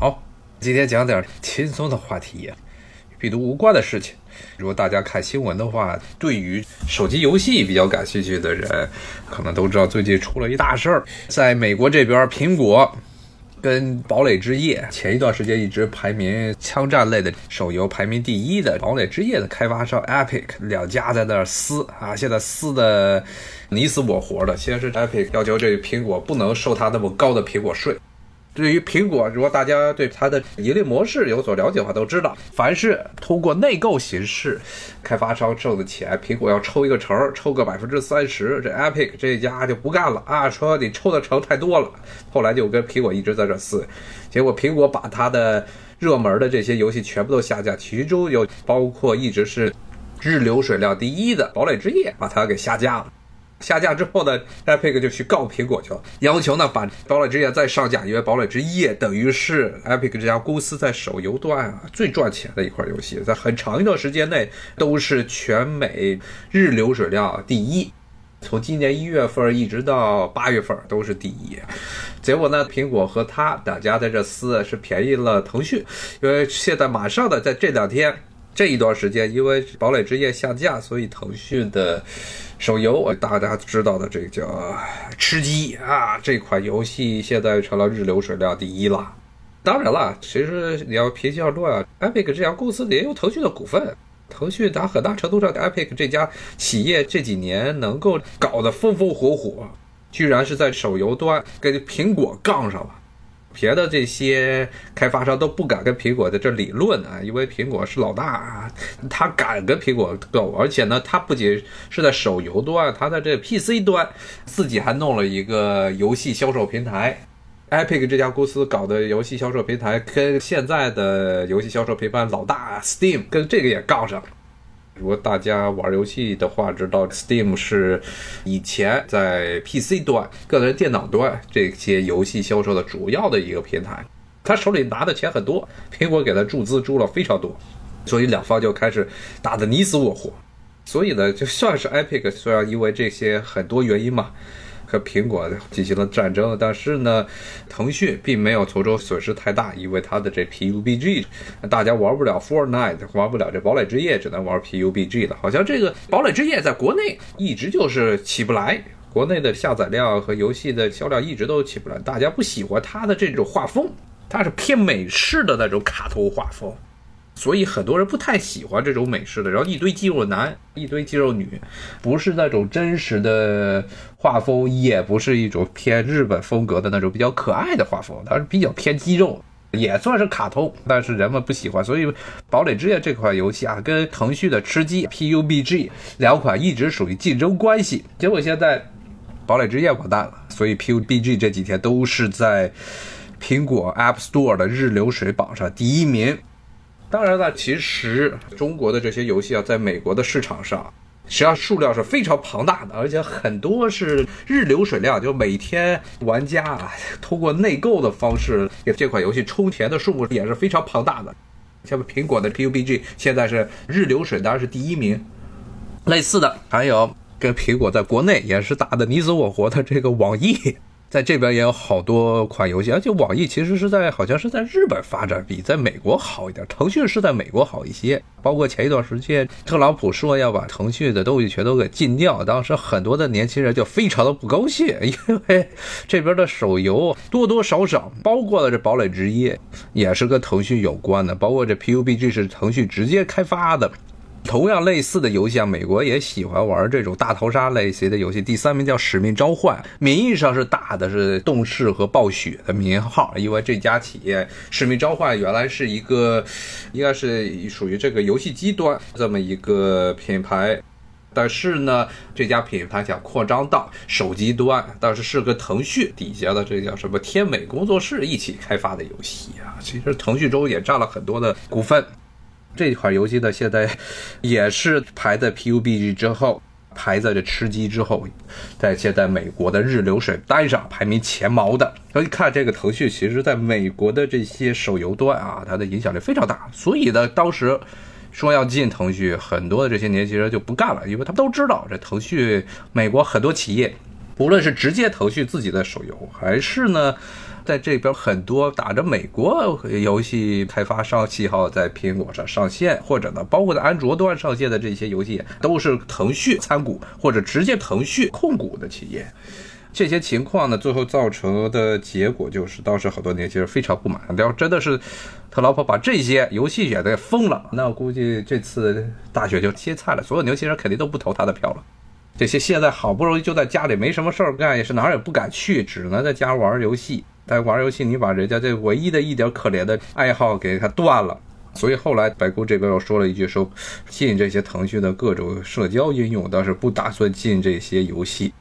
好，今天讲点轻松的话题，与病毒无关的事情。如果大家看新闻的话，对于手机游戏比较感兴趣的人，可能都知道最近出了一大事儿。在美国这边，苹果跟堡垒之夜前一段时间一直排名枪战类的手游排名第一的堡垒之夜的开发商 Epic 两家在那儿撕啊，现在撕的你死我活的。先是 Epic 要求这苹果不能收他那么高的苹果税。对于苹果，如果大家对它的盈利模式有所了解的话，都知道，凡是通过内购形式，开发商挣的钱，苹果要抽一个成，抽个百分之三十。这 Epic 这家就不干了啊，说你抽的成太多了。后来就跟苹果一直在这撕，结果苹果把它的热门的这些游戏全部都下架，其中有包括一直是日流水量第一的《堡垒之夜》，把它给下架了。下架之后呢，Epic 就去告苹果去了，要求呢把《堡垒之夜》再上架，因为《堡垒之夜》等于是 Epic 这家公司在手游端啊最赚钱的一款游戏，在很长一段时间内都是全美日流水量第一，从今年一月份一直到八月份都是第一。结果呢，苹果和他两家在这撕，是便宜了腾讯，因为现在马上的在这两天这一段时间，因为《堡垒之夜》下架，所以腾讯的。手游，大家知道的这个叫吃鸡啊，这款游戏现在成了日流水量第一了。当然了，其实你要平心而论啊，Epic 这家公司也有腾讯的股份。腾讯打很大程度上，Epic 这家企业这几年能够搞得风风火火，居然是在手游端跟苹果杠上了。别的这些开发商都不敢跟苹果在这理论啊，因为苹果是老大，他敢跟苹果斗，而且呢，他不仅是在手游端，他在这 PC 端自己还弄了一个游戏销售平台，Epic 这家公司搞的游戏销售平台跟现在的游戏销售平台老大 Steam 跟这个也杠上了。如果大家玩游戏的话，知道 Steam 是以前在 PC 端、个人电脑端这些游戏销售的主要的一个平台。他手里拿的钱很多，苹果给他注资注了非常多，所以两方就开始打得你死我活。所以呢，就算是 Epic，虽然因为这些很多原因嘛。和苹果进行了战争，但是呢，腾讯并没有从中损失太大，因为它的这 PUBG，大家玩不了 Fortnite，玩不了这堡垒之夜，只能玩 PUBG 了。好像这个堡垒之夜在国内一直就是起不来，国内的下载量和游戏的销量一直都起不来，大家不喜欢它的这种画风，它是偏美式的那种卡通画风。所以很多人不太喜欢这种美式的，然后一堆肌肉男，一堆肌肉女，不是那种真实的画风，也不是一种偏日本风格的那种比较可爱的画风，它是比较偏肌肉，也算是卡通，但是人们不喜欢。所以《堡垒之夜》这款游戏啊，跟腾讯的吃鸡 PUBG 两款一直属于竞争关系。结果现在《堡垒之夜》完蛋了，所以 PUBG 这几天都是在苹果 App Store 的日流水榜上第一名。当然了，其实中国的这些游戏啊，在美国的市场上，实际上数量是非常庞大的，而且很多是日流水量，就每天玩家啊通过内购的方式给这款游戏充钱的数目也是非常庞大的。像苹果的 PUBG 现在是日流水当然是第一名，类似的还有跟苹果在国内也是打的你死我活的这个网易。在这边也有好多款游戏，而且网易其实是在好像是在日本发展比在美国好一点，腾讯是在美国好一些。包括前一段时间特朗普说要把腾讯的东西全都给禁掉，当时很多的年轻人就非常的不高兴，因为这边的手游多多少少，包括了这堡垒之夜也是跟腾讯有关的，包括这 PUBG 是腾讯直接开发的。同样类似的游戏啊，美国也喜欢玩这种大逃杀类型的游戏。第三名叫《使命召唤》，名义上是打的是动视和暴雪的名号，因为这家企业《使命召唤》原来是一个，应该是属于这个游戏机端这么一个品牌，但是呢，这家品牌想扩张到手机端，但是是跟腾讯底下的这叫什么天美工作室一起开发的游戏啊。其实腾讯中也占了很多的股份。这款游戏呢，现在 也是排在 PUBG 之后，排在这吃鸡之后，在现在美国的日流水单上排名前茅的。所以看这个腾讯，其实在美国的这些手游端啊，它的影响力非常大。所以呢，当时说要进腾讯，很多的这些年轻人就不干了，因为他们都知道这腾讯美国很多企业，不论是直接腾讯自己的手游，还是呢。在这边很多打着美国游戏开发商旗号在苹果上上线，或者呢，包括在安卓端上线的这些游戏，都是腾讯参股或者直接腾讯控股的企业。这些情况呢，最后造成的结果就是，当时很多年轻人非常不满。要真的是特朗普把这些游戏也给封了，那我估计这次大选就歇菜了，所有年轻人肯定都不投他的票了。这些现在好不容易就在家里没什么事儿干，也是哪儿也不敢去，只能在家玩游戏。但玩游戏，你把人家这唯一的一点可怜的爱好给他断了。所以后来白宫这边又说了一句，说进这些腾讯的各种社交应用，倒是不打算进这些游戏。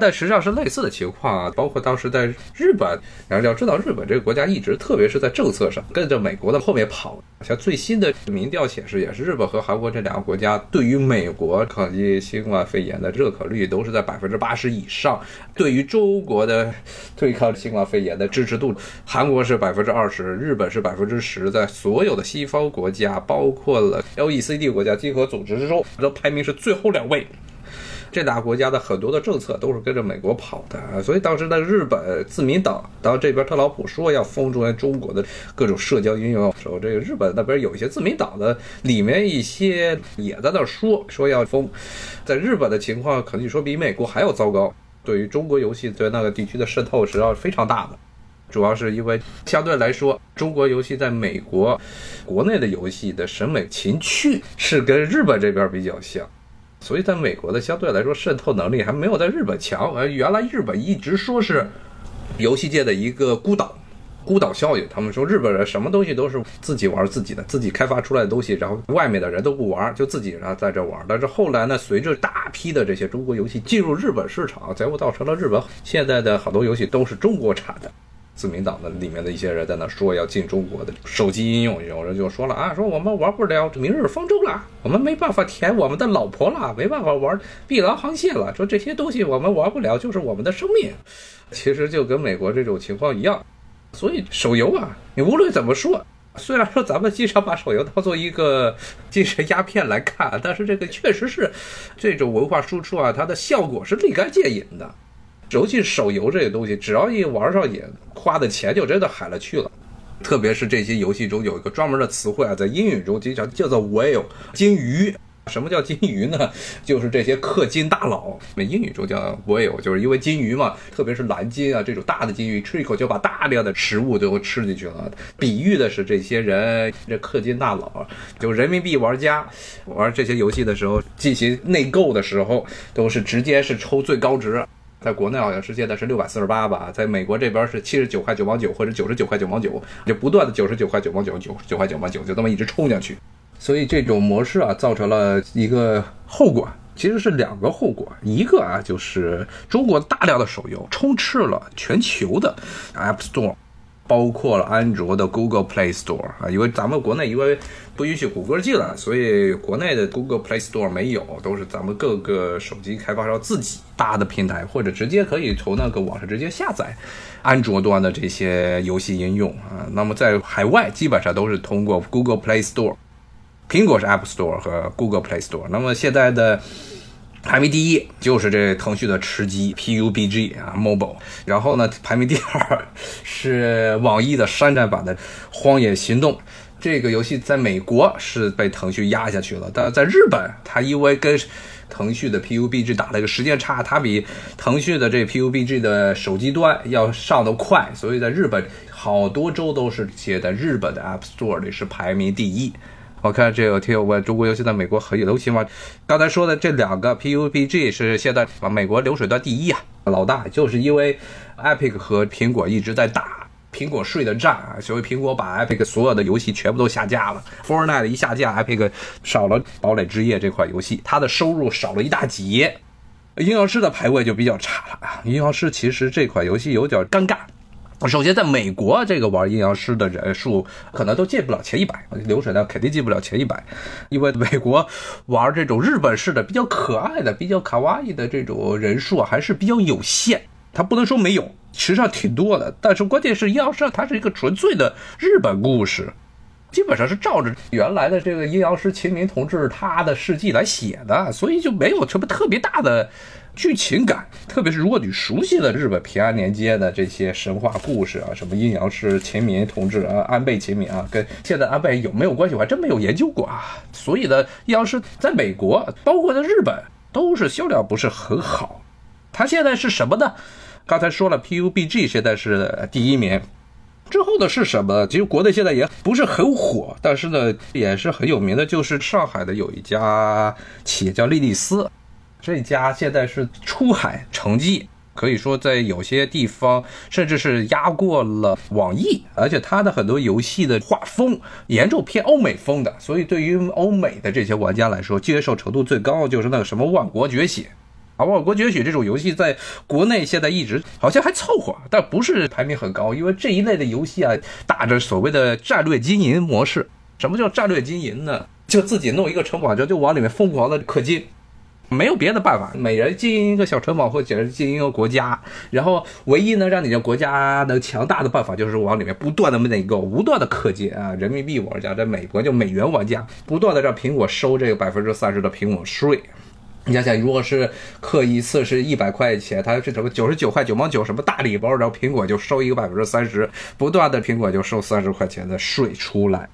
但实际上是类似的情况啊，包括当时在日本，然后要知道日本这个国家一直，特别是在政策上跟着美国的后面跑。像最新的民调显示，也是日本和韩国这两个国家对于美国抗击新冠肺炎的认可率都是在百分之八十以上。对于中国的对抗新冠肺炎的支持度，韩国是百分之二十，日本是百分之十。在所有的西方国家，包括了 OECD 国家经合组织之中，都排名是最后两位。这俩国家的很多的政策都是跟着美国跑的，所以当时的日本自民党，当这边特朗普说要封住中国的各种社交应用的时候，这个日本那边有一些自民党的里面一些也在那说说要封，在日本的情况可以说比美国还要糟糕，对于中国游戏在那个地区的渗透实际上是非常大的，主要是因为相对来说，中国游戏在美国国内的游戏的审美情趣是跟日本这边比较像。所以，在美国的相对来说渗透能力还没有在日本强。而原来日本一直说是游戏界的一个孤岛，孤岛效应。他们说日本人什么东西都是自己玩自己的，自己开发出来的东西，然后外面的人都不玩，就自己然后在这玩。但是后来呢，随着大批的这些中国游戏进入日本市场，结果造成了日本现在的好多游戏都是中国产的。自民党的里面的一些人在那说要进中国的手机应用，有人就说了啊，说我们玩不了《明日方舟》了，我们没办法舔我们的老婆了，没办法玩《碧蓝航线》了，说这些东西我们玩不了，就是我们的生命。其实就跟美国这种情况一样，所以手游啊，你无论怎么说，虽然说咱们经常把手游当做一个精神鸦片来看，但是这个确实是这种文化输出啊，它的效果是立竿见影的。尤其手游这些东西，只要一玩上瘾，花的钱就真的海了去了。特别是这些游戏中有一个专门的词汇啊，在英语中经常叫做 whale 金鱼。什么叫金鱼呢？就是这些氪金大佬。那英语中叫 whale，就是因为金鱼嘛，特别是蓝金啊这种大的金鱼，吃一口就把大量的食物都吃进去了。比喻的是这些人，这氪金大佬，就人民币玩家玩这些游戏的时候，进行内购的时候，都是直接是抽最高值。在国内好像是现在是六百四十八吧，在美国这边是七十九块九毛九或者九十九块九毛九，就不断的九十九块九毛九、九十九块九毛九，就这么一直冲下去。所以这种模式啊，造成了一个后果，其实是两个后果。一个啊，就是中国大量的手游充斥了全球的 App Store。包括了安卓的 Google Play Store 啊，因为咱们国内因为不允许谷歌进来，所以国内的 Google Play Store 没有，都是咱们各个手机开发商自己搭的平台，或者直接可以从那个网上直接下载安卓端的这些游戏应用啊。那么在海外基本上都是通过 Google Play Store，苹果是 App Store 和 Google Play Store。那么现在的。排名第一就是这腾讯的吃鸡 PUBG 啊，Mobile。然后呢，排名第二是网易的山寨版的《荒野行动》。这个游戏在美国是被腾讯压下去了，但在日本，它因为跟腾讯的 PUBG 打了一个时间差，它比腾讯的这 PUBG 的手机端要上得快，所以在日本好多州都是写在日本的 App Store 里是排名第一。我看这有听友问中国游戏在美国很流行吗？刚才说的这两个 PUBG 是现在美国流水端第一啊，老大，就是因为 Epic 和苹果一直在打苹果税的战啊，所以苹果把 Epic 所有的游戏全部都下架了。Fortnite 一下架，Epic 少了堡垒之夜这款游戏，它的收入少了一大截。阴阳师的排位就比较差了啊，阴阳师其实这款游戏有点尴尬。首先，在美国，这个玩阴阳师的人数可能都进不了前一百，流水量肯定进不了前一百，因为美国玩这种日本式的比较可爱的、比较卡哇伊的这种人数还是比较有限。它不能说没有，实际上挺多的。但是关键是阴阳师它是一个纯粹的日本故事，基本上是照着原来的这个阴阳师秦明同志他的事迹来写的，所以就没有什么特别大的。剧情感，特别是如果你熟悉了日本平安年间的这些神话故事啊，什么阴阳师秦明同志啊，安倍秦明啊，跟现在安倍有没有关系，我还真没有研究过啊。所以呢，阴阳师在美国，包括在日本，都是销量不是很好。它现在是什么呢？刚才说了，PUBG 现在是第一名。之后的是什么？其实国内现在也不是很火，但是呢，也是很有名的，就是上海的有一家企业叫莉莉丝，这家现在是出海成绩，可以说在有些地方甚至是压过了网易，而且它的很多游戏的画风严重偏欧美风的，所以对于欧美的这些玩家来说，接受程度最高就是那个什么《万国觉醒》。啊，《万国崛起》这种游戏在国内现在一直好像还凑合，但不是排名很高，因为这一类的游戏啊，打着所谓的战略经营模式。什么叫战略经营呢？就自己弄一个城堡，就就往里面疯狂的氪金，没有别的办法。每人经营一个小城堡，或者经营一个国家，然后唯一能让你的国家能强大的办法，就是往里面不断的那个不断的氪金啊！人民币玩家在美国就美元玩家，不断的让苹果收这个百分之三十的苹果税。你想想，如果是氪一次是一百块钱，它是什么九十九块九毛九什么大礼包，然后苹果就收一个百分之三十，不断的苹果就收三十块钱的税出来。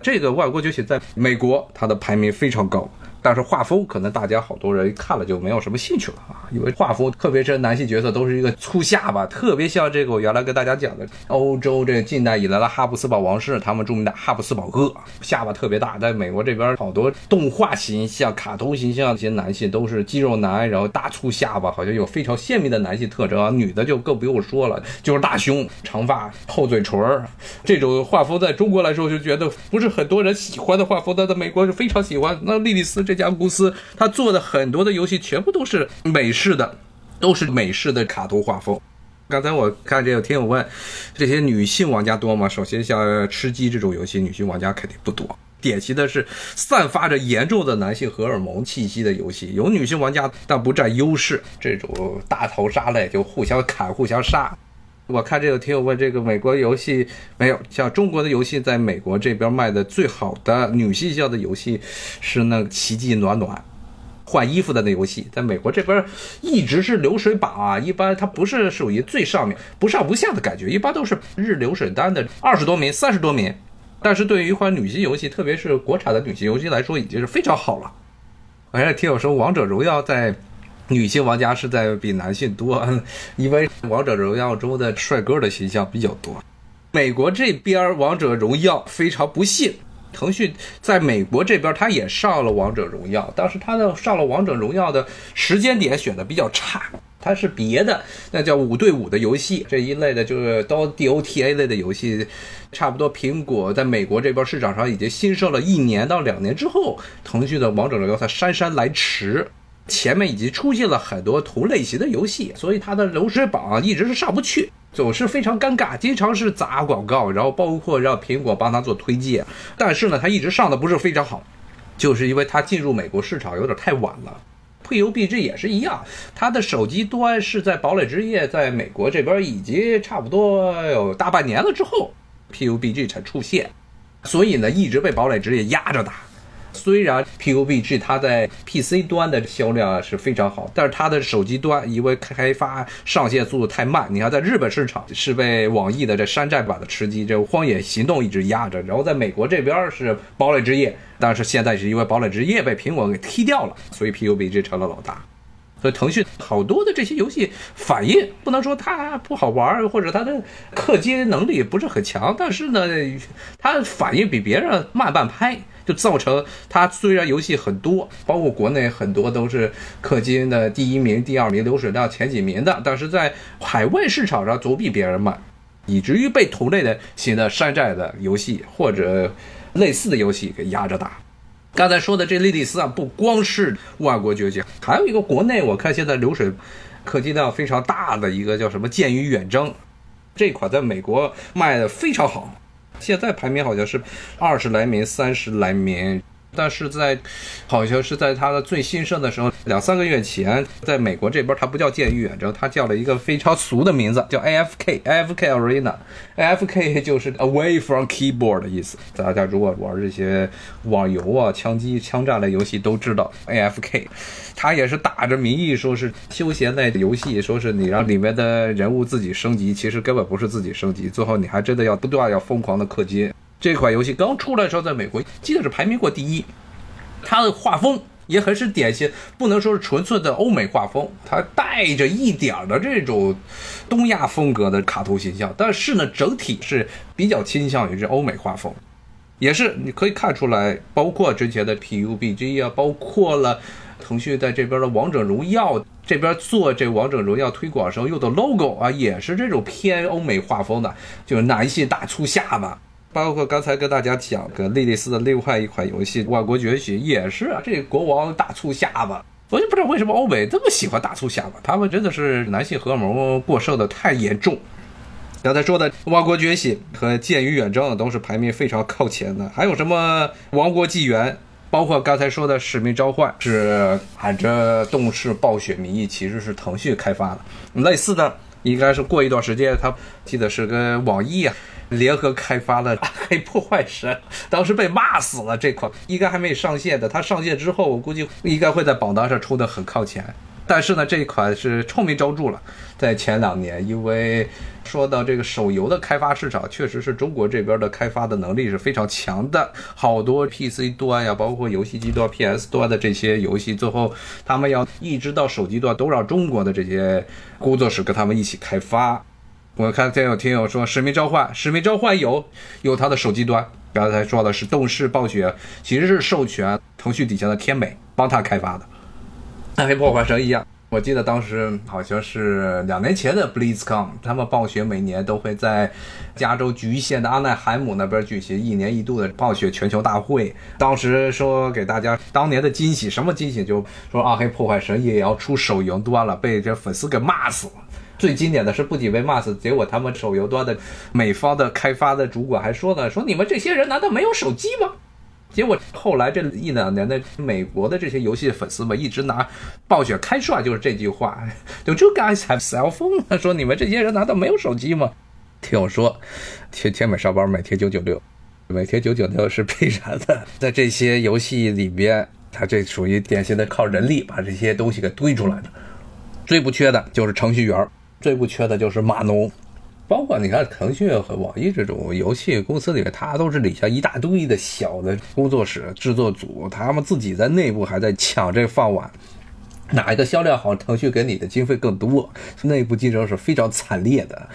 这个外国崛起在美国它的排名非常高。但是画风可能大家好多人看了就没有什么兴趣了啊，因为画风特别是男性角色都是一个粗下巴，特别像这个我原来跟大家讲的欧洲这近代以来的哈布斯堡王室，他们著名的哈布斯堡哥，下巴特别大。在美国这边好多动画形象、卡通形象这些男性都是肌肉男，然后大粗下巴，好像有非常鲜明的男性特征啊。女的就更不用说了，就是大胸、长发、厚嘴唇儿，这种画风在中国来说就觉得不是很多人喜欢的画风，但在美国是非常喜欢。那莉莉丝这。这家公司他做的很多的游戏全部都是美式的，都是美式的卡通画风。刚才我看这个听友问，这些女性玩家多吗？首先像吃鸡这种游戏，女性玩家肯定不多。典型的是散发着严重的男性荷尔蒙气息的游戏，有女性玩家但不占优势。这种大逃杀类就互相砍、互相杀。我看这个听友问，这个美国游戏没有像中国的游戏，在美国这边卖的最好的女性向的游戏是那奇迹暖暖，换衣服的那游戏，在美国这边一直是流水榜啊，一般它不是属于最上面，不上不下的感觉，一般都是日流水单的二十多名、三十多名。但是对于一款女性游戏，特别是国产的女性游戏来说，已经是非常好了。我还听友说，王者荣耀在。女性玩家是在比男性多，因为王者荣耀中的帅哥的形象比较多。美国这边王者荣耀非常不幸，腾讯在美国这边他也上了王者荣耀，但是他的上了王者荣耀的时间点选的比较差，它是别的那叫五对五的游戏这一类的，就是都 DOTA 类的游戏，差不多苹果在美国这边市场上已经兴盛了一年到两年之后，腾讯的王者荣耀才姗姗来迟。前面已经出现了很多同类型的游戏，所以它的流水榜一直是上不去，总是非常尴尬，经常是砸广告，然后包括让苹果帮他做推荐，但是呢，它一直上的不是非常好，就是因为它进入美国市场有点太晚了。PUBG 也是一样，它的手机端是在堡垒之夜在美国这边已经差不多有大半年了之后，PUBG 才出现，所以呢，一直被堡垒之夜压着打。虽然 PUBG 它在 PC 端的销量是非常好，但是它的手机端因为开发上线速度太慢，你看在日本市场是被网易的这山寨版的吃鸡，这荒野行动一直压着，然后在美国这边是堡垒之夜，但是现在是因为堡垒之夜被苹果给踢掉了，所以 PUBG 成了老大。所以腾讯好多的这些游戏反应不能说它不好玩，或者它的氪金能力不是很强，但是呢，它反应比别人慢半拍。就造成它虽然游戏很多，包括国内很多都是氪金的第一名、第二名、流水量前几名的，但是在海外市场上总比别人慢，以至于被同类的新的山寨的游戏或者类似的游戏给压着打。刚才说的这莉莉丝啊，不光是万国崛起，还有一个国内我看现在流水氪金量非常大的一个叫什么《剑与远征》，这款在美国卖的非常好。现在排名好像是二十来名、三十来名，但是在好像是在他的最兴盛的时候，两三个月前，在美国这边他不叫剑域远征，他叫了一个非常俗的名字，叫 AFK，AFK Arena，AFK 就是 Away from Keyboard 的意思。大家如果玩这些网游啊、枪击枪战类游戏都知道 AFK，他也是打着名义说是休闲类游戏，说是你让里面的人物自己升级，其实根本不是自己升级，最后你还真的要不断要疯狂的氪金。这款游戏刚出来的时候，在美国记得是排名过第一。它的画风也很是典型，不能说是纯粹的欧美画风，它带着一点的这种东亚风格的卡通形象，但是呢，整体是比较倾向于这欧美画风。也是你可以看出来，包括之前的 PUBG 啊，包括了腾讯在这边的王者荣耀这边做这王者荣耀推广时候用的 logo 啊，也是这种偏欧美画风的，就是男性大粗下巴。包括刚才跟大家讲个莉莉丝的另外一款游戏《万国崛起》，也是啊，这国王大粗下巴，我就不知道为什么欧美这么喜欢大粗下巴，他们真的是男性荷尔蒙过剩的太严重。刚才说的《万国崛起》和《剑与远征》都是排名非常靠前的，还有什么《王国纪元》，包括刚才说的《使命召唤》，是喊着动视暴雪名义，其实是腾讯开发的。类似的，应该是过一段时间，他记得是跟网易啊。联合开发了《黑破坏神》，当时被骂死了。这款应该还没上线的，它上线之后，我估计应该会在榜单上冲得很靠前。但是呢，这一款是臭名昭著了，在前两年，因为说到这个手游的开发市场，确实是中国这边的开发的能力是非常强的，好多 PC 端呀，包括游戏机端、PS 端的这些游戏，最后他们要一直到手机端，都让中国的这些工作室跟他们一起开发。我看见有听友说《使命召唤》，《使命召唤》有有它的手机端。刚才说的是动视暴雪，其实是授权腾讯底下的天美帮他开发的。暗黑破坏神一样，我记得当时好像是两年前的 BlizzCon，他们暴雪每年都会在加州局县的阿奈海姆那边举行一年一度的暴雪全球大会。当时说给大家当年的惊喜，什么惊喜？就说暗黑破坏神也要出手游端了，被这粉丝给骂死了。最经典的是，不仅被骂死，结果他们手游端的美方的开发的主管还说呢：“说你们这些人难道没有手机吗？”结果后来这一两年的美国的这些游戏粉丝们一直拿暴雪开涮，就是这句话：“ 就这 guys have cell phone。”说：“你们这些人难道没有手机吗？”听我说，天天美上班每天九九六，每天九九六是必然的。在这些游戏里边，它这属于典型的靠人力把这些东西给堆出来的，最不缺的就是程序员。最不缺的就是码农，包括你看腾讯和网易这种游戏公司里面，它都是底下一大堆的小的工作室、制作组，他们自己在内部还在抢这饭碗，哪一个销量好，腾讯给你的经费更多，内部竞争是非常惨烈的。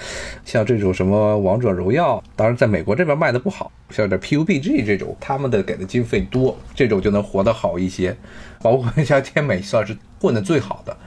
像这种什么王者荣耀，当然在美国这边卖的不好，像这 PUBG 这种，他们的给的经费多，这种就能活得好一些。包括像天美算是混的最好的。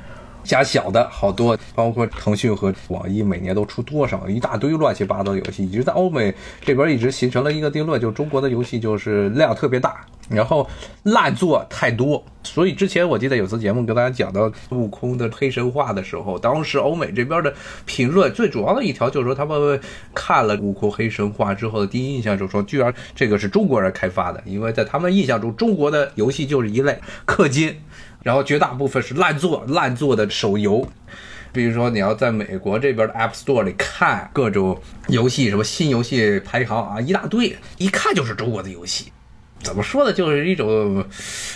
加小的好多，包括腾讯和网易每年都出多少一大堆乱七八糟的游戏，一直在欧美这边一直形成了一个定论，就是中国的游戏就是量特别大，然后烂作太多。所以之前我记得有次节目跟大家讲到悟空的黑神话的时候，当时欧美这边的评论最主要的一条就是说，他们看了悟空黑神话之后的第一印象就是说，居然这个是中国人开发的，因为在他们印象中，中国的游戏就是一类氪金。然后绝大部分是烂作烂作的手游，比如说你要在美国这边的 App Store 里看各种游戏，什么新游戏排行啊，一大堆，一看就是中国的游戏。怎么说呢？就是一种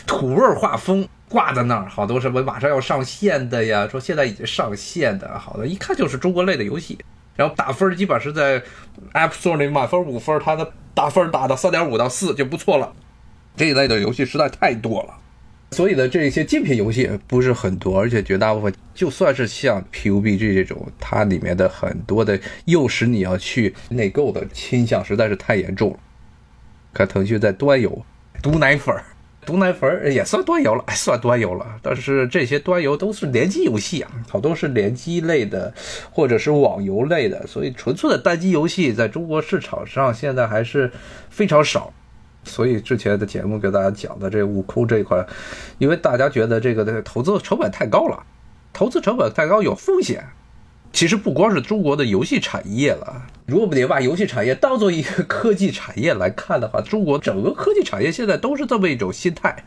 土味画风挂在那儿，好多什么马上要上线的呀，说现在已经上线的，好的，一看就是中国类的游戏。然后打分基本是在 App Store 里满分五分，它的打分打到三点五到四就不错了。这一类的游戏实在太多了。所以呢，这一些竞品游戏不是很多，而且绝大部分就算是像 PUBG 这种，它里面的很多的诱使你要去内购的倾向实在是太严重了。看腾讯在端游毒奶粉，毒奶粉也算端游了，算端游了。但是这些端游都是联机游戏啊，好多是联机类的，或者是网游类的，所以纯粹的单机游戏在中国市场上现在还是非常少。所以之前的节目给大家讲的这悟空这一块，因为大家觉得这个的投资成本太高了，投资成本太高有风险，其实不光是中国的游戏产业了，如果不得把游戏产业当做一个科技产业来看的话，中国整个科技产业现在都是这么一种心态，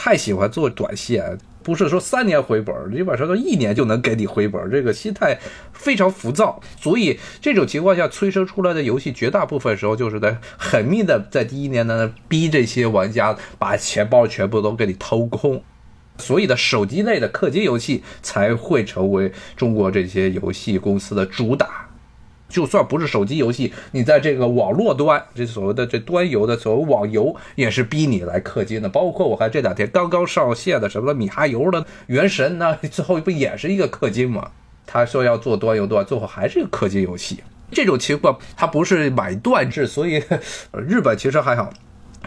太喜欢做短线。不是说三年回本，基本上都一年就能给你回本，这个心态非常浮躁，所以这种情况下催生出来的游戏，绝大部分时候就是在狠命的在第一年呢逼这些玩家把钱包全部都给你掏空，所以的手机类的氪金游戏才会成为中国这些游戏公司的主打。就算不是手机游戏，你在这个网络端，这所谓的这端游的所谓网游，也是逼你来氪金的。包括我看这两天刚刚上线的什么米哈游的《原神》那，最后不也是一个氪金吗？他说要做端游端，最后还是一个氪金游戏。这种情况，它不是买断制，所以日本其实还好。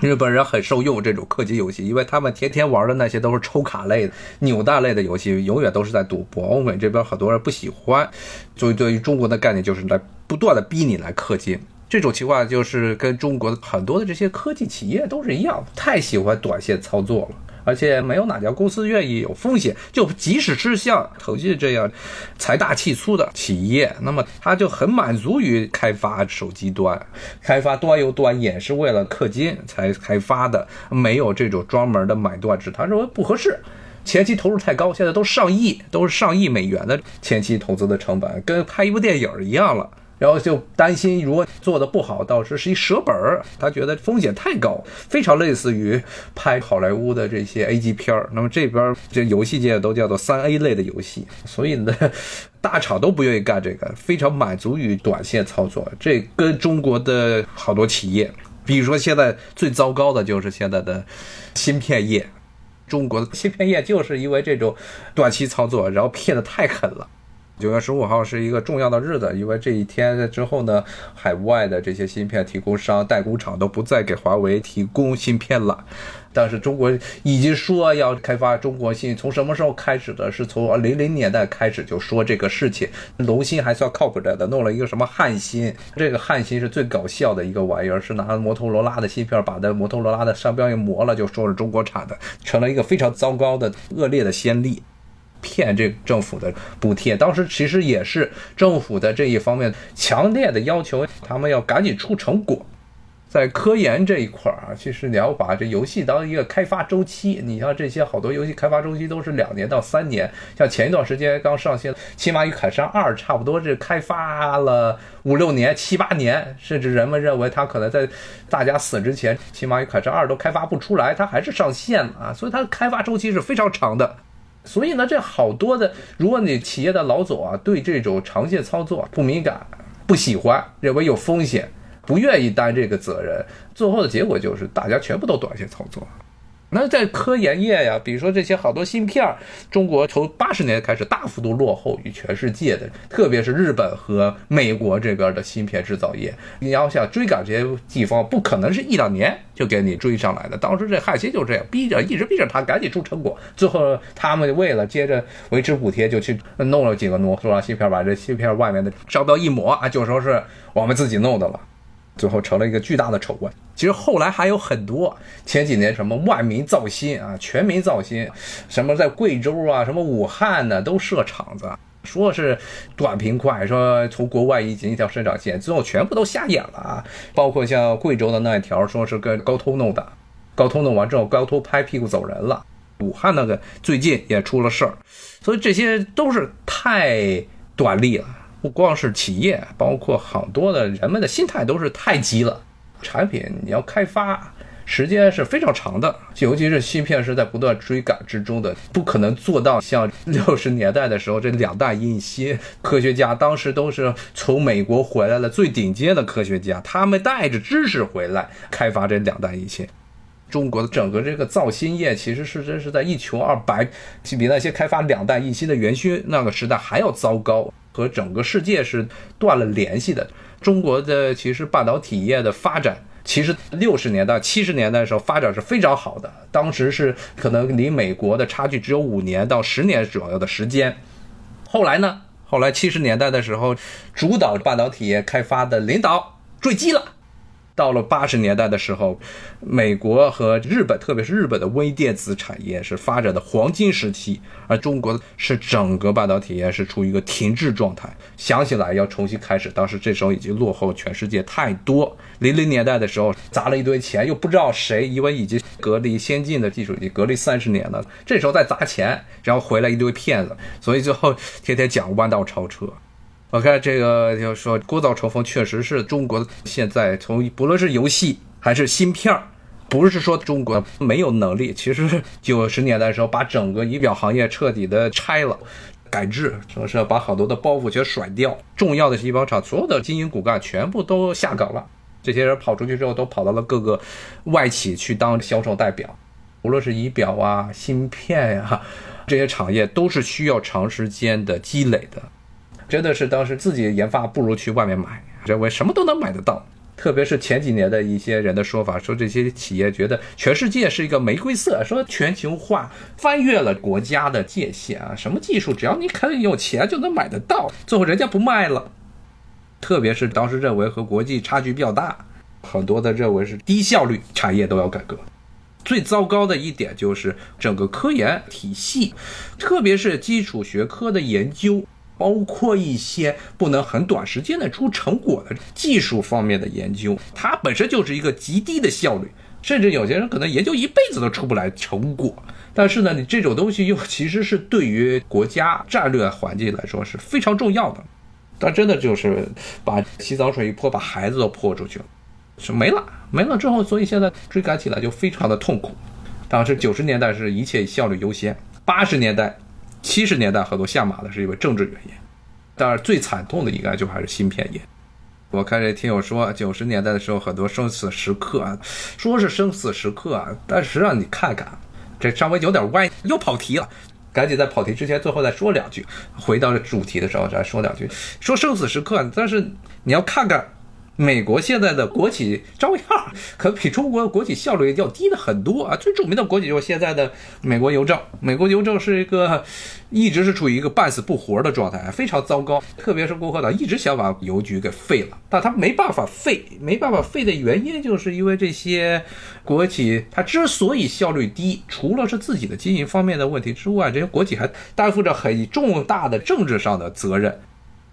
日本人很受用这种氪金游戏，因为他们天天玩的那些都是抽卡类的、扭蛋类的游戏，永远都是在赌博。欧美这边很多人不喜欢，所以对于中国的概念就是来不断的逼你来氪金。这种情况就是跟中国的很多的这些科技企业都是一样，太喜欢短线操作了。而且没有哪家公司愿意有风险，就即使是像腾讯这样财大气粗的企业，那么他就很满足于开发手机端，开发端游端也是为了氪金才开发的，没有这种专门的买断制，他认为不合适，前期投入太高，现在都上亿，都是上亿美元的前期投资的成本，跟拍一部电影一样了。然后就担心，如果做的不好，到时是一折本儿。他觉得风险太高，非常类似于拍好莱坞的这些 A 级片儿。那么这边这游戏界都叫做三 A 类的游戏，所以呢，大厂都不愿意干这个，非常满足于短线操作。这跟中国的好多企业，比如说现在最糟糕的就是现在的芯片业，中国的芯片业就是因为这种短期操作，然后骗的太狠了。九月十五号是一个重要的日子，因为这一天之后呢，海外的这些芯片提供商、代工厂都不再给华为提供芯片了。但是中国已经说要开发中国芯，从什么时候开始的？是从零零年代开始就说这个事情。龙芯还算靠谱点的，弄了一个什么汉芯，这个汉芯是最搞笑的一个玩意儿，是拿摩托罗拉的芯片把那摩托罗拉的商标一磨了，就说是中国产的，成了一个非常糟糕的、恶劣的先例。骗这政府的补贴，当时其实也是政府的这一方面强烈的要求，他们要赶紧出成果。在科研这一块儿啊，其实你要把这游戏当一个开发周期，你像这些好多游戏开发周期都是两年到三年。像前一段时间刚上线《骑马与凯撒二》，差不多是开发了五六年、七八年，甚至人们认为它可能在大家死之前，《骑马与凯撒二》都开发不出来，它还是上线了啊。所以它的开发周期是非常长的。所以呢，这好多的，如果你企业的老总啊，对这种长线操作不敏感、不喜欢，认为有风险，不愿意担这个责任，最后的结果就是大家全部都短线操作。那在科研业呀，比如说这些好多芯片，中国从八十年代开始大幅度落后于全世界的，特别是日本和美国这边的芯片制造业。你要想追赶这些地方，不可能是一两年就给你追上来的。当时这汉芯就这样，逼着一直逼着他赶紧出成果，最后他们为了接着维持补贴，就去弄了几个摩托罗拉芯片，把这芯片外面的商标一抹啊，就说是我们自己弄的了。最后成了一个巨大的丑闻。其实后来还有很多，前几年什么万民造芯啊，全民造芯，什么在贵州啊，什么武汉呢，都设厂子，说是短平快，说从国外引进一条生产线，最后全部都瞎眼了啊。包括像贵州的那一条，说是跟高通弄的，高通弄完之后，高通拍屁股走人了。武汉那个最近也出了事儿，所以这些都是太短利了。不光是企业，包括好多的人们的心态都是太急了。产品你要开发，时间是非常长的，尤其是芯片是在不断追赶之中的，不可能做到像 六十年代的时候这两弹一芯。科学家当时都是从美国回来的最顶尖的科学家，他们带着知识回来开发这两弹一芯。中国的整个这个造芯业其实是真是在一穷二白，比那些开发两弹一芯的元勋那个时代还要糟糕。和整个世界是断了联系的。中国的其实半导体业的发展，其实六十年代、七十年代的时候发展是非常好的。当时是可能离美国的差距只有五年到十年左右的时间。后来呢？后来七十年代的时候，主导半导体业开发的领导坠机了。到了八十年代的时候，美国和日本，特别是日本的微电子产业是发展的黄金时期，而中国是整个半导体业是处于一个停滞状态。想起来要重新开始，当时这时候已经落后全世界太多。零零年代的时候砸了一堆钱，又不知道谁，因为已经隔离先进的技术已经隔离三十年了，这时候再砸钱，然后回来一堆骗子，所以最后天天讲弯道超车。我看这个就是说锅造成风，确实是中国现在从不论是游戏还是芯片儿，不是说中国没有能力，其实九十年代的时候把整个仪表行业彻底的拆了，改制，说是把好多的包袱全甩掉，重要的是仪表厂所有的经营骨干全部都下岗了，这些人跑出去之后都跑到了各个外企去当销售代表，无论是仪表啊、芯片呀这些产业都是需要长时间的积累的。真的是当时自己研发不如去外面买，认为什么都能买得到。特别是前几年的一些人的说法，说这些企业觉得全世界是一个玫瑰色，说全球化翻越了国家的界限啊，什么技术只要你肯有钱就能买得到。最后人家不卖了，特别是当时认为和国际差距比较大，很多的认为是低效率产业都要改革。最糟糕的一点就是整个科研体系，特别是基础学科的研究。包括一些不能很短时间内出成果的技术方面的研究，它本身就是一个极低的效率，甚至有些人可能研究一辈子都出不来成果。但是呢，你这种东西又其实是对于国家战略环境来说是非常重要的。但真的就是把洗澡水一泼，把孩子都泼出去了，是没了，没了之后，所以现在追赶起来就非常的痛苦。当时九十年代是一切效率优先，八十年代。七十年代很多下马的是因为政治原因，当然最惨痛的应该就还是芯片业。我看这听友说，九十年代的时候很多生死时刻啊，说是生死时刻啊，但实际上你看看，这稍微有点歪，又跑题了。赶紧在跑题之前，最后再说两句。回到主题的时候再说两句，说生死时刻，但是你要看看。美国现在的国企照样，可比中国的国企效率要低的很多啊！最著名的国企就是现在的美国邮政。美国邮政是一个一直是处于一个半死不活的状态，非常糟糕。特别是共和党一直想把邮局给废了，但他没办法废，没办法废的原因就是因为这些国企它之所以效率低，除了是自己的经营方面的问题之外，这些国企还担负着很重大的政治上的责任。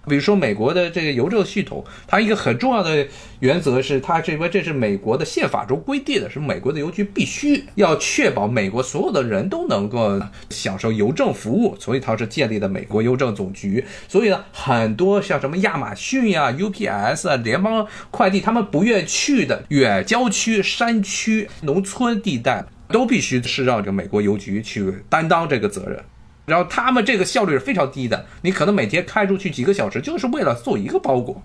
比如说美国的这个邮政系统，它一个很重要的原则是，它这边这是美国的宪法中规定的，是美国的邮局必须要确保美国所有的人都能够享受邮政服务，所以它是建立的美国邮政总局。所以呢，很多像什么亚马逊呀、UPS 啊、联邦快递，他们不愿去的远郊区、山区、农村地带，都必须是让这个美国邮局去担当这个责任。然后他们这个效率是非常低的，你可能每天开出去几个小时，就是为了做一个包裹。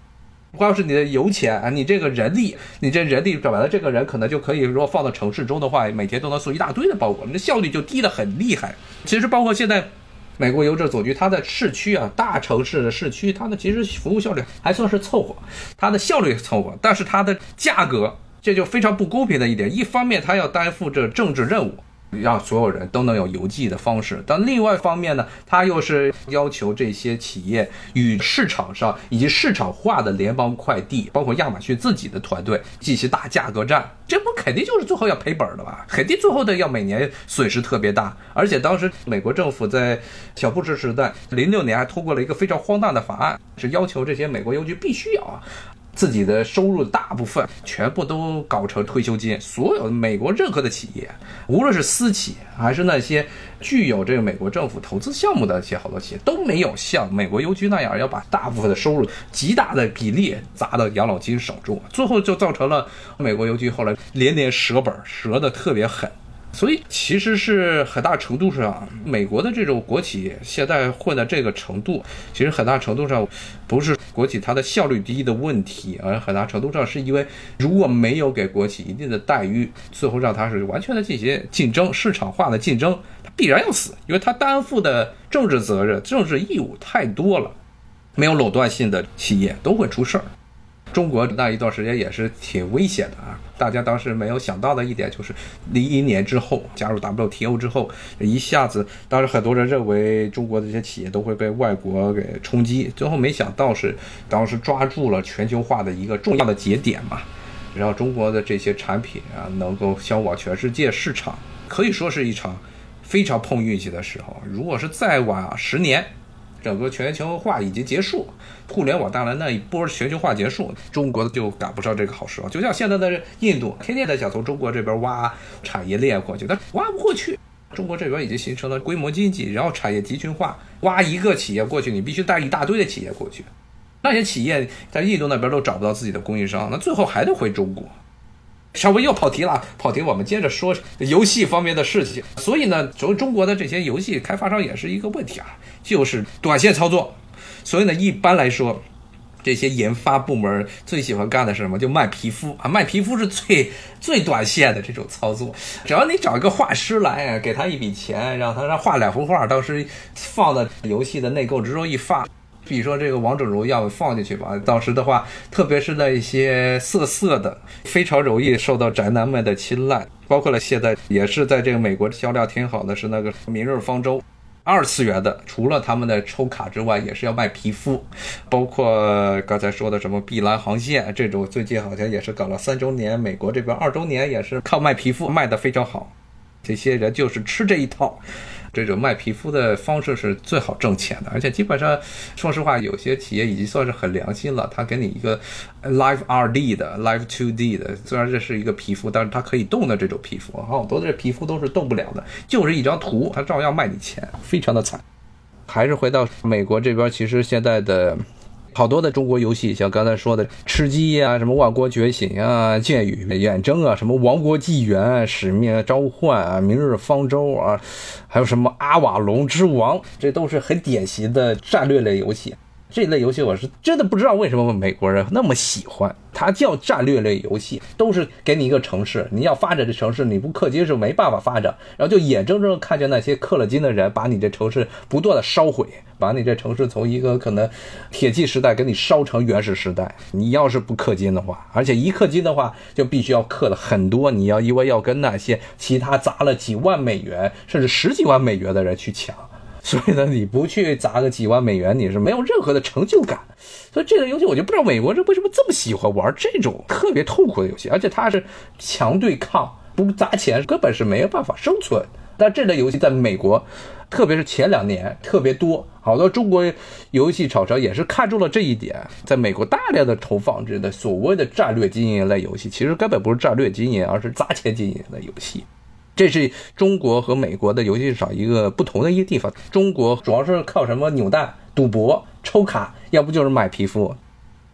光是你的油钱啊，你这个人力，你这人力，转完了，这个人可能就可以，如果放到城市中的话，每天都能送一大堆的包裹，你的效率就低的很厉害。其实包括现在，美国邮政总局，它的市区啊，大城市的市区，它的其实服务效率还算是凑合，它的效率凑合，但是它的价格，这就非常不公平的一点。一方面，它要担负着政治任务。让所有人都能有邮寄的方式，但另外一方面呢，它又是要求这些企业与市场上以及市场化的联邦快递，包括亚马逊自己的团队进行打价格战，这不肯定就是最后要赔本的吧？肯定最后的要每年损失特别大。而且当时美国政府在小布什时代，零六年还通过了一个非常荒诞的法案，是要求这些美国邮局必须要啊。自己的收入大部分全部都搞成退休金，所有美国任何的企业，无论是私企还是那些具有这个美国政府投资项目的一些好多企业，都没有像美国邮局那样要把大部分的收入极大的比例砸到养老金手中，最后就造成了美国邮局后来连连折本，折的特别狠。所以其实是很大程度上，美国的这种国企现在混到这个程度，其实很大程度上不是国企它的效率低的问题，而很大程度上是因为如果没有给国企一定的待遇，最后让它是完全的进行竞争、市场化的竞争，它必然要死，因为它担负的政治责任、政治义务太多了，没有垄断性的企业都会出事儿。中国那一段时间也是挺危险的啊！大家当时没有想到的一点就是，零一年之后加入 WTO 之后，一下子，当时很多人认为中国的这些企业都会被外国给冲击，最后没想到是当时抓住了全球化的一个重要的节点嘛。然后中国的这些产品啊能够销往全世界市场，可以说是一场非常碰运气的时候。如果是再晚十年，整个全球化已经结束，互联网带来那一波全球化结束，中国就赶不上这个好时候。就像现在的印度，天天在想从中国这边挖产业链过去，但挖不过去。中国这边已经形成了规模经济，然后产业集群化，挖一个企业过去，你必须带一大堆的企业过去。那些企业在印度那边都找不到自己的供应商，那最后还得回中国。稍微又跑题了，跑题，我们接着说游戏方面的事情。所以呢，作为中国的这些游戏开发商也是一个问题啊，就是短线操作。所以呢，一般来说，这些研发部门最喜欢干的是什么？就卖皮肤啊，卖皮肤是最最短线的这种操作。只要你找一个画师来，给他一笔钱，让他让画两幅画，当时放在游戏的内购之中一发。比如说这个王者荣耀放进去吧，当时的话，特别是那一些色色的，非常容易受到宅男们的青睐。包括了现在也是在这个美国销量挺好的，是那个 《明日方舟》，二次元的，除了他们的抽卡之外，也是要卖皮肤。包括刚才说的什么《碧蓝航线》这种，最近好像也是搞了三周年，美国这边二周年也是靠卖皮肤卖的非常好。这些人就是吃这一套。这种卖皮肤的方式是最好挣钱的，而且基本上，说实话，有些企业已经算是很良心了。他给你一个 Live 二 D 的、Live Two D 的，虽然这是一个皮肤，但是它可以动的这种皮肤，好多的这皮肤都是动不了的，就是一张图，他照样卖你钱，非常的惨。还是回到美国这边，其实现在的。好多的中国游戏，像刚才说的吃鸡呀、什么万国觉醒啊、剑与远征啊、什么王国纪元、使命召唤啊、明日方舟啊，还有什么阿瓦隆之王，这都是很典型的战略类游戏。这类游戏我是真的不知道为什么美国人那么喜欢。它叫战略类游戏，都是给你一个城市，你要发展这城市，你不氪金是没办法发展。然后就眼睁睁看见那些氪了金的人把你这城市不断的烧毁，把你这城市从一个可能铁器时代给你烧成原始时代。你要是不氪金的话，而且一氪金的话就必须要氪了很多，你要因为要跟那些其他砸了几万美元甚至十几万美元的人去抢。所以呢，你不去砸个几万美元，你是没有任何的成就感。所以这个游戏我就不知道美国人为什么这么喜欢玩这种特别痛苦的游戏，而且它是强对抗，不砸钱根本是没有办法生存。但这类游戏在美国，特别是前两年特别多，好多中国游戏厂商也是看中了这一点，在美国大量的投放这的所谓的战略经营类游戏，其实根本不是战略经营，而是砸钱经营的游戏。这是中国和美国的游戏市场一个不同的一个地方。中国主要是靠什么扭蛋、赌博、抽卡，要不就是买皮肤。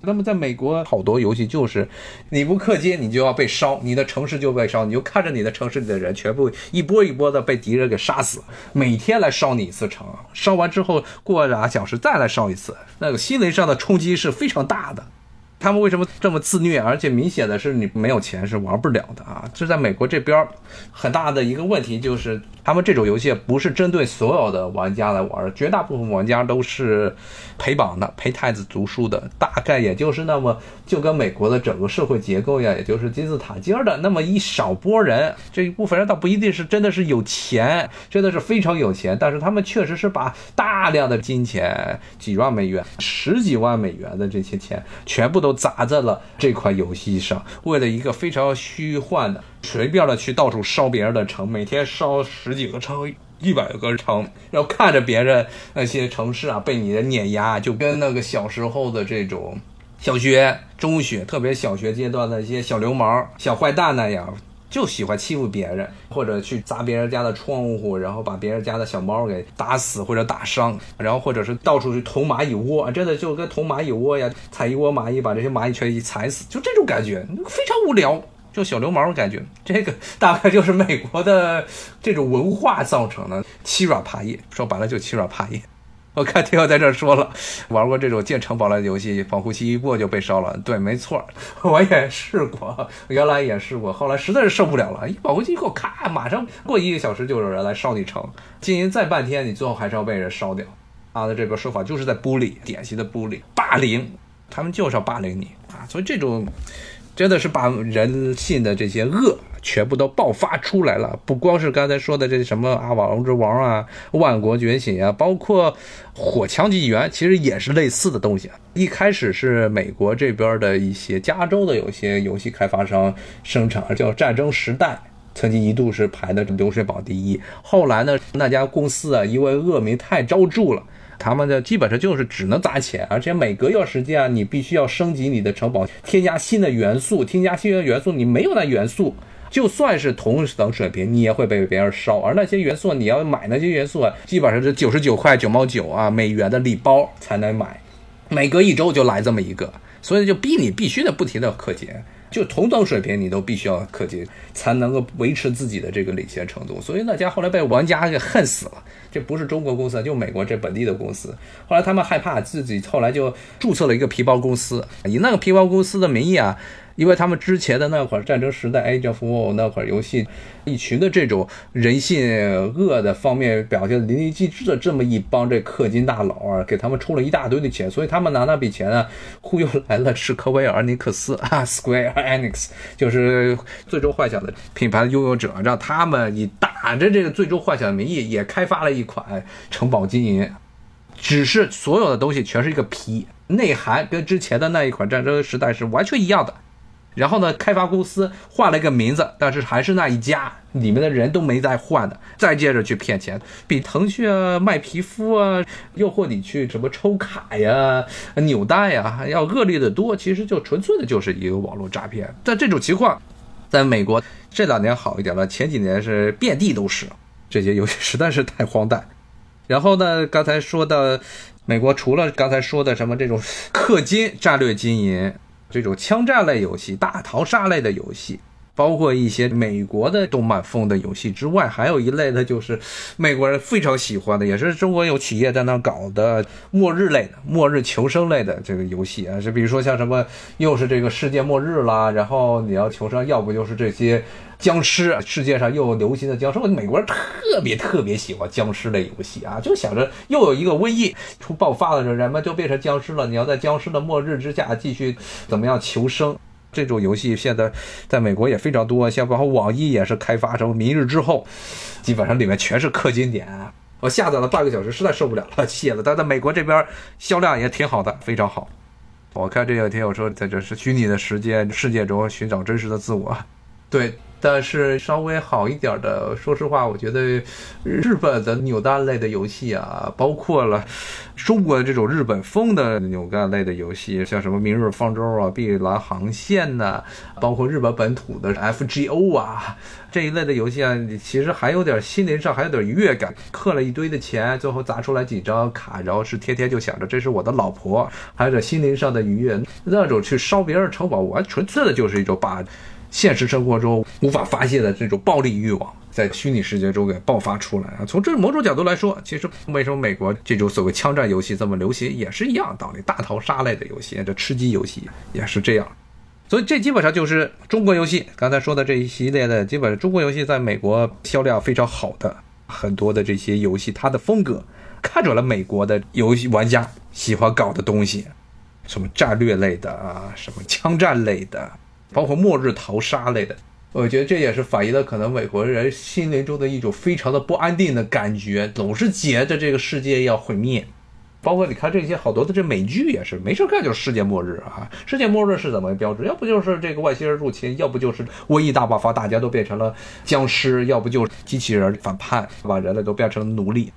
那么在美国，好多游戏就是你不氪金，你就要被烧，你的城市就被烧，你就看着你的城市里的人全部一波一波的被敌人给杀死，每天来烧你一次城，烧完之后过俩小时再来烧一次，那个心灵上的冲击是非常大的。他们为什么这么自虐？而且明显的是，你没有钱是玩不了的啊！这在美国这边很大的一个问题就是。他们这种游戏不是针对所有的玩家来玩，绝大部分玩家都是陪榜的、陪太子读书的，大概也就是那么就跟美国的整个社会结构一样，也就是金字塔尖的那么一少波人。这一部分人倒不一定是真的是有钱，真的是非常有钱，但是他们确实是把大量的金钱，几万美元、十几万美元的这些钱，全部都砸在了这款游戏上，为了一个非常虚幻的。随便的去到处烧别人的城，每天烧十几个城、一百个城，然后看着别人那些城市啊被你的碾压，就跟那个小时候的这种小学、中学，特别小学阶段的一些小流氓、小坏蛋那样，就喜欢欺负别人，或者去砸别人家的窗户，然后把别人家的小猫给打死或者打伤，然后或者是到处去捅蚂蚁窝，真的就跟捅蚂蚁窝呀，踩一窝蚂蚁，把这些蚂蚁全一踩死，就这种感觉，非常无聊。就小流氓的感觉，这个大概就是美国的这种文化造成的欺软怕硬。说白了就欺软怕硬。我看天佑在这儿说了，玩过这种建城堡类的游戏，保护期一过就被烧了。对，没错，我也试过，原来也试过，后来实在是受不了了，一保护期一过，咔，马上过一个小时就有人来烧你城，经营再半天，你最后还是要被人烧掉。他的这个说法就是在玻璃，典型的玻璃、霸凌，他们就是要霸凌你啊，所以这种。真的是把人性的这些恶全部都爆发出来了。不光是刚才说的这什么阿瓦隆之王啊、万国觉醒啊，包括火枪纪元，其实也是类似的东西。一开始是美国这边的一些加州的有些游戏开发商生产，叫《战争时代》。曾经一度是排的流水榜第一，后来呢，那家公司啊，因为恶名太昭著了，他们的基本上就是只能砸钱，而且每隔一段时间啊，你必须要升级你的城堡，添加新的元素，添加新的元素，你没有那元素，就算是同等水平，你也会被别人烧。而那些元素，你要买那些元素啊，基本上是九十九块九毛九啊美元的礼包才能买，每隔一周就来这么一个，所以就逼你必须得不停的氪金。就同等水平，你都必须要氪金，才能够维持自己的这个领先程度。所以那家后来被玩家给恨死了。这不是中国公司，就美国这本地的公司。后来他们害怕自己，后来就注册了一个皮包公司，以那个皮包公司的名义啊。因为他们之前的那会儿战争时代，Age of War 那会儿游戏，一群的这种人性恶的方面表现淋漓尽致的这么一帮这氪金大佬啊，给他们出了一大堆的钱，所以他们拿那笔钱啊，忽悠来了史科威尔尼克斯 啊，Square Enix，就是最终幻想的品牌的拥有者，让他们以打着这个最终幻想的名义，也开发了一款城堡经营，只是所有的东西全是一个皮，内涵跟之前的那一款战争时代是完全一样的。然后呢，开发公司换了一个名字，但是还是那一家，里面的人都没再换的。再接着去骗钱，比腾讯啊卖皮肤啊，诱惑你去什么抽卡呀、扭蛋呀，要恶劣的多。其实就纯粹的就是一个网络诈骗。但这种情况，在美国这两年好一点了，前几年是遍地都是这些游戏，实在是太荒诞。然后呢，刚才说的美国除了刚才说的什么这种氪金战略经营。这种枪战类游戏、大逃杀类的游戏，包括一些美国的动漫风的游戏之外，还有一类呢，就是美国人非常喜欢的，也是中国有企业在那搞的末日类的、末日求生类的这个游戏啊，就比如说像什么，又是这个世界末日啦，然后你要求生，要不就是这些。僵尸，世界上又流行的僵尸，美国人特别特别喜欢僵尸类游戏啊，就想着又有一个瘟疫出爆发的时候，人们就变成僵尸了。你要在僵尸的末日之下继续怎么样求生？这种游戏现在在美国也非常多，像包括网易也是开发成《明日之后》，基本上里面全是氪金点。我下载了半个小时，实在受不了了，卸了。但在美国这边销量也挺好的，非常好。我看这两天我说在这是虚拟的时间世界中寻找真实的自我，对。但是稍微好一点的，说实话，我觉得日本的扭蛋类的游戏啊，包括了中国这种日本风的扭蛋类的游戏，像什么《明日方舟》啊、《碧蓝航线》呐，包括日本本土的 FGO 啊这一类的游戏啊，其实还有点心灵上还有点愉悦感，氪了一堆的钱，最后砸出来几张卡，然后是天天就想着这是我的老婆，还有点心灵上的愉悦。那种去烧别人城堡，完纯粹的就是一种把。现实生活中无法发泄的这种暴力欲望，在虚拟世界中给爆发出来啊！从这某种角度来说，其实为什么美国这种所谓枪战游戏这么流行，也是一样道理。大逃杀类的游戏，这吃鸡游戏也是这样。所以这基本上就是中国游戏。刚才说的这一系列的，基本上中国游戏在美国销量非常好的很多的这些游戏，它的风格看准了美国的游戏玩家喜欢搞的东西，什么战略类的啊，什么枪战类的。包括末日逃杀类的，我觉得这也是反映了可能美国人心灵中的一种非常的不安定的感觉，总是觉得这个世界要毁灭。包括你看这些好多的这美剧也是，没事干就是世界末日啊！世界末日是怎么标志？要不就是这个外星人入侵，要不就是瘟疫大爆发，大家都变成了僵尸，要不就是机器人反叛，把人类都变成奴隶。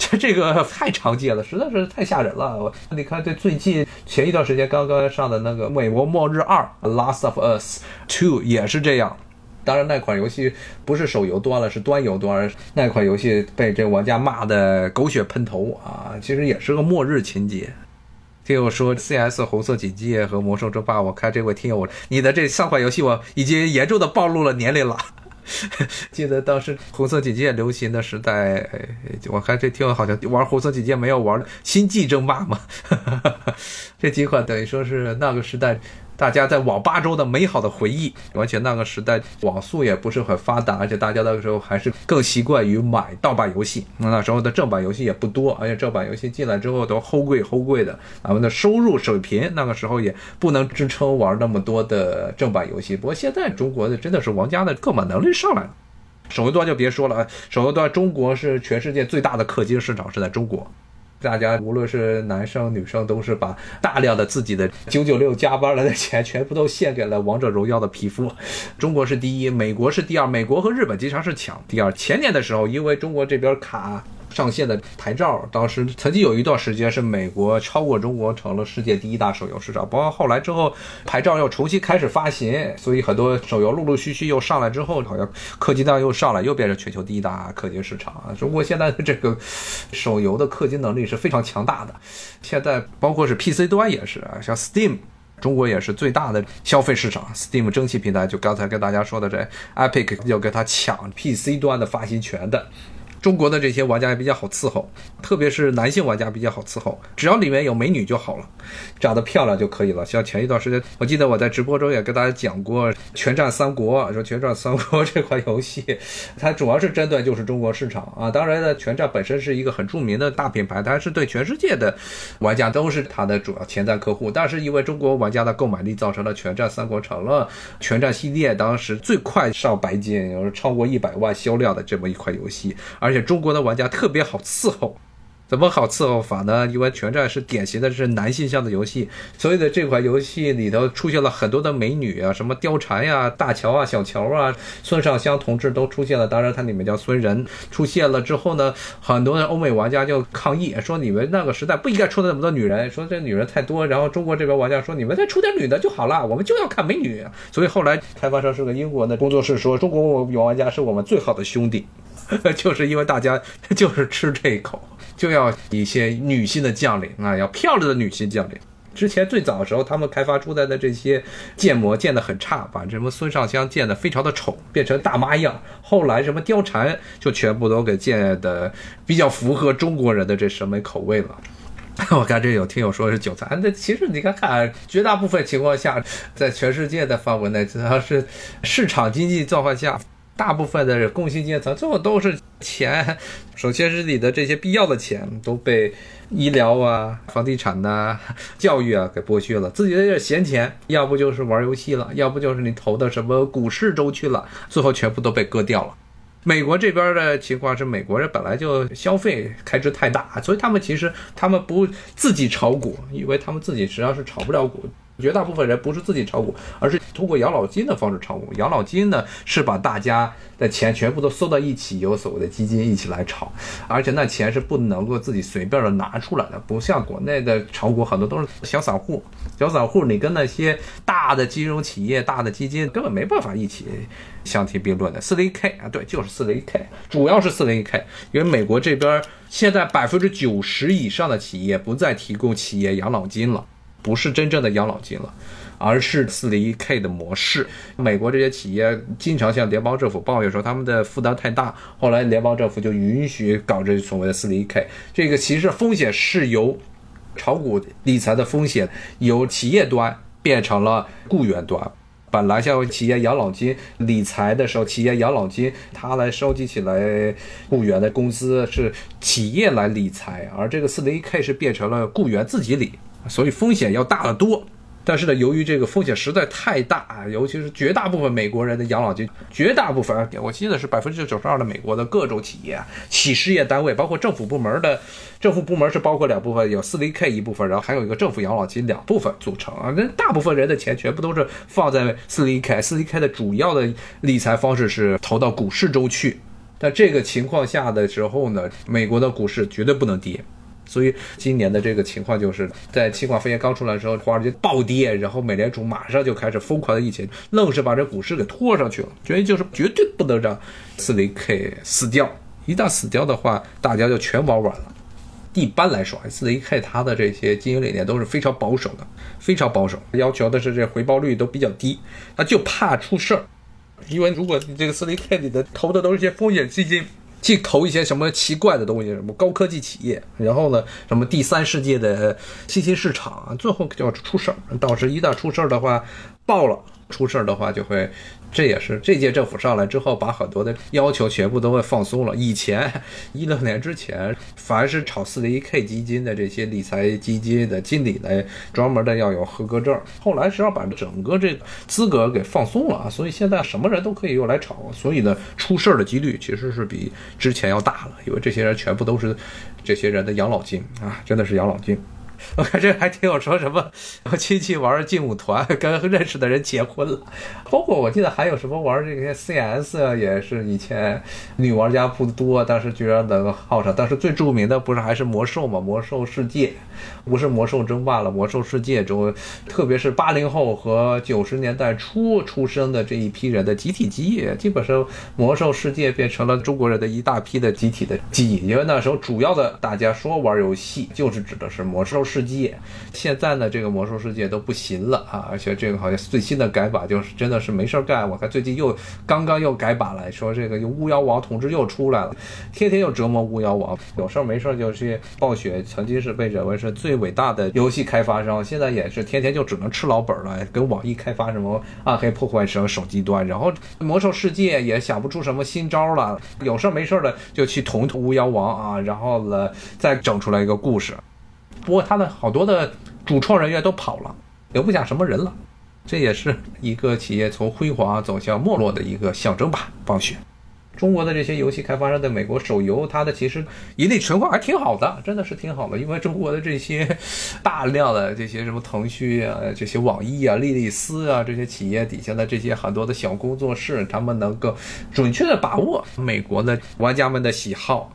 这 这个太常见了，实在是太吓人了。你看，这最近前一段时间刚刚上的那个《美国末日二》《Last of Us Two》也是这样。当然，那款游戏不是手游端了，是端游端。那款游戏被这玩家骂的狗血喷头啊！其实也是个末日情节。听我说，CS 红色警戒和魔兽争霸，我看这位听友，你的这三款游戏我已经严重的暴露了年龄了。记得当时红色警戒流行的时代，我看这听好像玩红色警戒没有玩星际争霸嘛？这几款等于说是那个时代大家在网吧中的美好的回忆。而且那个时代网速也不是很发达，而且大家那个时候还是更习惯于买盗版游戏。那时候的正版游戏也不多，而且正版游戏进来之后都齁贵齁贵的，咱们的收入水平那个时候也不能支撑玩那么多的正版游戏。不过现在中国的真的是玩家的购买能力上来了。手游端就别说了啊，手游端中国是全世界最大的氪金市场是在中国，大家无论是男生女生都是把大量的自己的九九六加班来的钱全部都献给了王者荣耀的皮肤。中国是第一，美国是第二，美国和日本经常是抢第二。前年的时候，因为中国这边卡。上线的牌照，当时曾经有一段时间是美国超过中国，成了世界第一大手游市场。包括后来之后，牌照又重新开始发行，所以很多手游陆陆续续又上来之后，好像氪金量又上来，又变成全球第一大氪金市场啊！中国现在的这个手游的氪金能力是非常强大的。现在包括是 PC 端也是啊，像 Steam，中国也是最大的消费市场。Steam 蒸汽平台，就刚才跟大家说的这 Epic 要跟他抢 PC 端的发行权的。中国的这些玩家也比较好伺候，特别是男性玩家比较好伺候，只要里面有美女就好了，长得漂亮就可以了。像前一段时间，我记得我在直播中也跟大家讲过《全战三国》，说《全战三国》这款游戏，它主要是针对就是中国市场啊。当然呢，《全战》本身是一个很著名的大品牌，它是对全世界的玩家都是它的主要潜在客户。但是因为中国玩家的购买力，造成了《全战三国》成了《全战》系列当时最快上白金，超过一百万销量的这么一款游戏，而。而且中国的玩家特别好伺候。怎么好伺候法呢？因为全战是典型的是男性向的游戏，所以的这款游戏里头出现了很多的美女啊，什么貂蝉呀、大乔啊、小乔啊、孙尚香同志都出现了。当然，它里面叫孙仁出现了之后呢，很多的欧美玩家就抗议说：“你们那个时代不应该出那么多女人，说这女人太多。”然后中国这边玩家说：“你们再出点女的就好了，我们就要看美女。”所以后来开发商是个英国的工作室说：“中国玩家是我们最好的兄弟。” 就是因为大家就是吃这一口，就要一些女性的将领啊，要漂亮的女性将领。之前最早的时候，他们开发出来的这些建模建得很差，把什么孙尚香建得非常的丑，变成大妈样。后来什么貂蝉就全部都给建的比较符合中国人的这审美口味了。我看这有听友说是韭菜，那其实你看看，绝大部分情况下，在全世界的范围内，只要是市场经济状况下。大部分的工薪阶层最后都是钱，首先是你的这些必要的钱都被医疗啊、房地产呐、教育啊给剥削了，自己的这闲钱，要不就是玩游戏了，要不就是你投的什么股市中去了，最后全部都被割掉了。美国这边的情况是，美国人本来就消费开支太大，所以他们其实他们不自己炒股，因为他们自己实际上是炒不了股。绝大部分人不是自己炒股，而是通过养老金的方式炒股。养老金呢，是把大家的钱全部都收到一起，有所谓的基金一起来炒，而且那钱是不能够自己随便的拿出来的，不像国内的炒股很多都是小散户。小散户你跟那些大的金融企业、大的基金根本没办法一起相提并论的。四零一 K 啊，对，就是四零一 K，主要是四零一 K，因为美国这边现在百分之九十以上的企业不再提供企业养老金了。不是真正的养老金了，而是四零一 K 的模式。美国这些企业经常向联邦政府抱怨说他们的负担太大，后来联邦政府就允许搞这所谓的四零一 K。这个其实风险是由炒股理财的风险由企业端变成了雇员端。本来像企业养老金理财的时候，企业养老金它来收集起来雇员的工资是企业来理财，而这个四零一 K 是变成了雇员自己理。所以风险要大得多，但是呢，由于这个风险实在太大啊，尤其是绝大部分美国人的养老金，绝大部分，我记得是百分之九十二的美国的各种企业、企事业单位，包括政府部门的，政府部门是包括两部分，有四零 K 一部分，然后还有一个政府养老金两部分组成啊。那大部分人的钱全部都是放在四零 K，四零 K 的主要的理财方式是投到股市中去。但这个情况下的时候呢，美国的股市绝对不能跌。所以今年的这个情况就是在新冠肺炎刚出来的时候，华尔街暴跌，然后美联储马上就开始疯狂的疫情，愣是把这股市给拖上去了。原因就是绝对不能让四零 K 死掉，一旦死掉的话，大家就全玩完了。一般来说，四零 K 它的这些经营理念都是非常保守的，非常保守，要求的是这回报率都比较低，那就怕出事儿。因为如果你这个四零 K 里的投的都是些风险基金。去投一些什么奇怪的东西，什么高科技企业，然后呢，什么第三世界的信息市场，最后就要出事儿。到时一旦出事儿的话，爆了。出事儿的话，就会，这也是这届政府上来之后，把很多的要求全部都会放松了。以前 一六年之前，凡是炒四零一 K 基金的这些理财基金的经理呢，专门的要有合格证。后来是要把整个这个资格给放松了啊，所以现在什么人都可以用来炒，所以呢，出事儿的几率其实是比之前要大了，因为这些人全部都是这些人的养老金啊，真的是养老金。我看这还挺有说什么，亲戚玩劲舞团，跟认识的人结婚了，包括我记得还有什么玩这些 CS 啊，也是以前女玩家不多，但是居然能号上。但是最著名的不是还是魔兽嘛？魔兽世界，不是魔兽争霸了，魔兽世界中，特别是八零后和九十年代初出生的这一批人的集体记忆，基本上魔兽世界变成了中国人的一大批的集体的记忆，因为那时候主要的大家说玩游戏，就是指的是魔兽。世界，现在呢，这个魔兽世界都不行了啊！而且这个好像最新的改版就是真的是没事儿干。我看最近又刚刚又改版了，说这个巫妖王统治又出来了，天天又折磨巫妖王。有事儿没事儿就去暴雪，曾经是被认为是最伟大的游戏开发商，现在也是天天就只能吃老本了，跟网易开发什么暗黑破坏神手机端，然后魔兽世界也想不出什么新招了，有事儿没事儿的就去捅一捅巫妖王啊，然后呢再整出来一个故事。不过他的好多的主创人员都跑了，留不下什么人了，这也是一个企业从辉煌走向没落的一个象征吧。暴雪，中国的这些游戏开发商在美国手游，它的其实盈利情况还挺好的，真的是挺好的。因为中国的这些大量的这些什么腾讯啊、这些网易啊、莉莉丝啊这些企业底下的这些很多的小工作室，他们能够准确的把握美国的玩家们的喜好。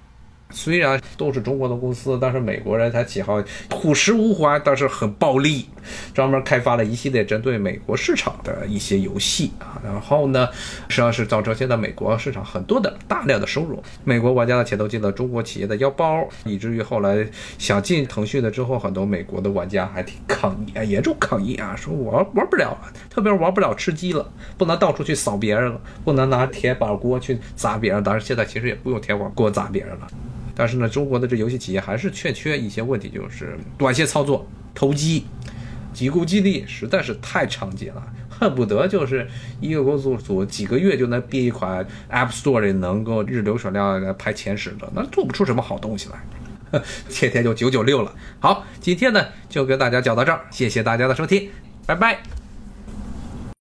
虽然都是中国的公司，但是美国人他喜好朴实无华，但是很暴力，专门开发了一系列针对美国市场的一些游戏啊。然后呢，实际上是造成现在美国市场很多的大量的收入。美国玩家的钱都进了中国企业的腰包，以至于后来想进腾讯的之后，很多美国的玩家还挺抗议啊，严重抗议啊，说我玩不了了，特别玩不了吃鸡了，不能到处去扫别人了，不能拿铁板锅去砸别人。当然，现在其实也不用铁板锅砸别人了。但是呢，中国的这游戏企业还是欠缺一些问题，就是短线操作、投机、急功近利，实在是太常见了，恨不得就是一个工作组几个月就能编一款 App Store 里能够日流水量排前十的，那做不出什么好东西来，天天就九九六了。好，今天呢就跟大家讲到这儿，谢谢大家的收听，拜拜。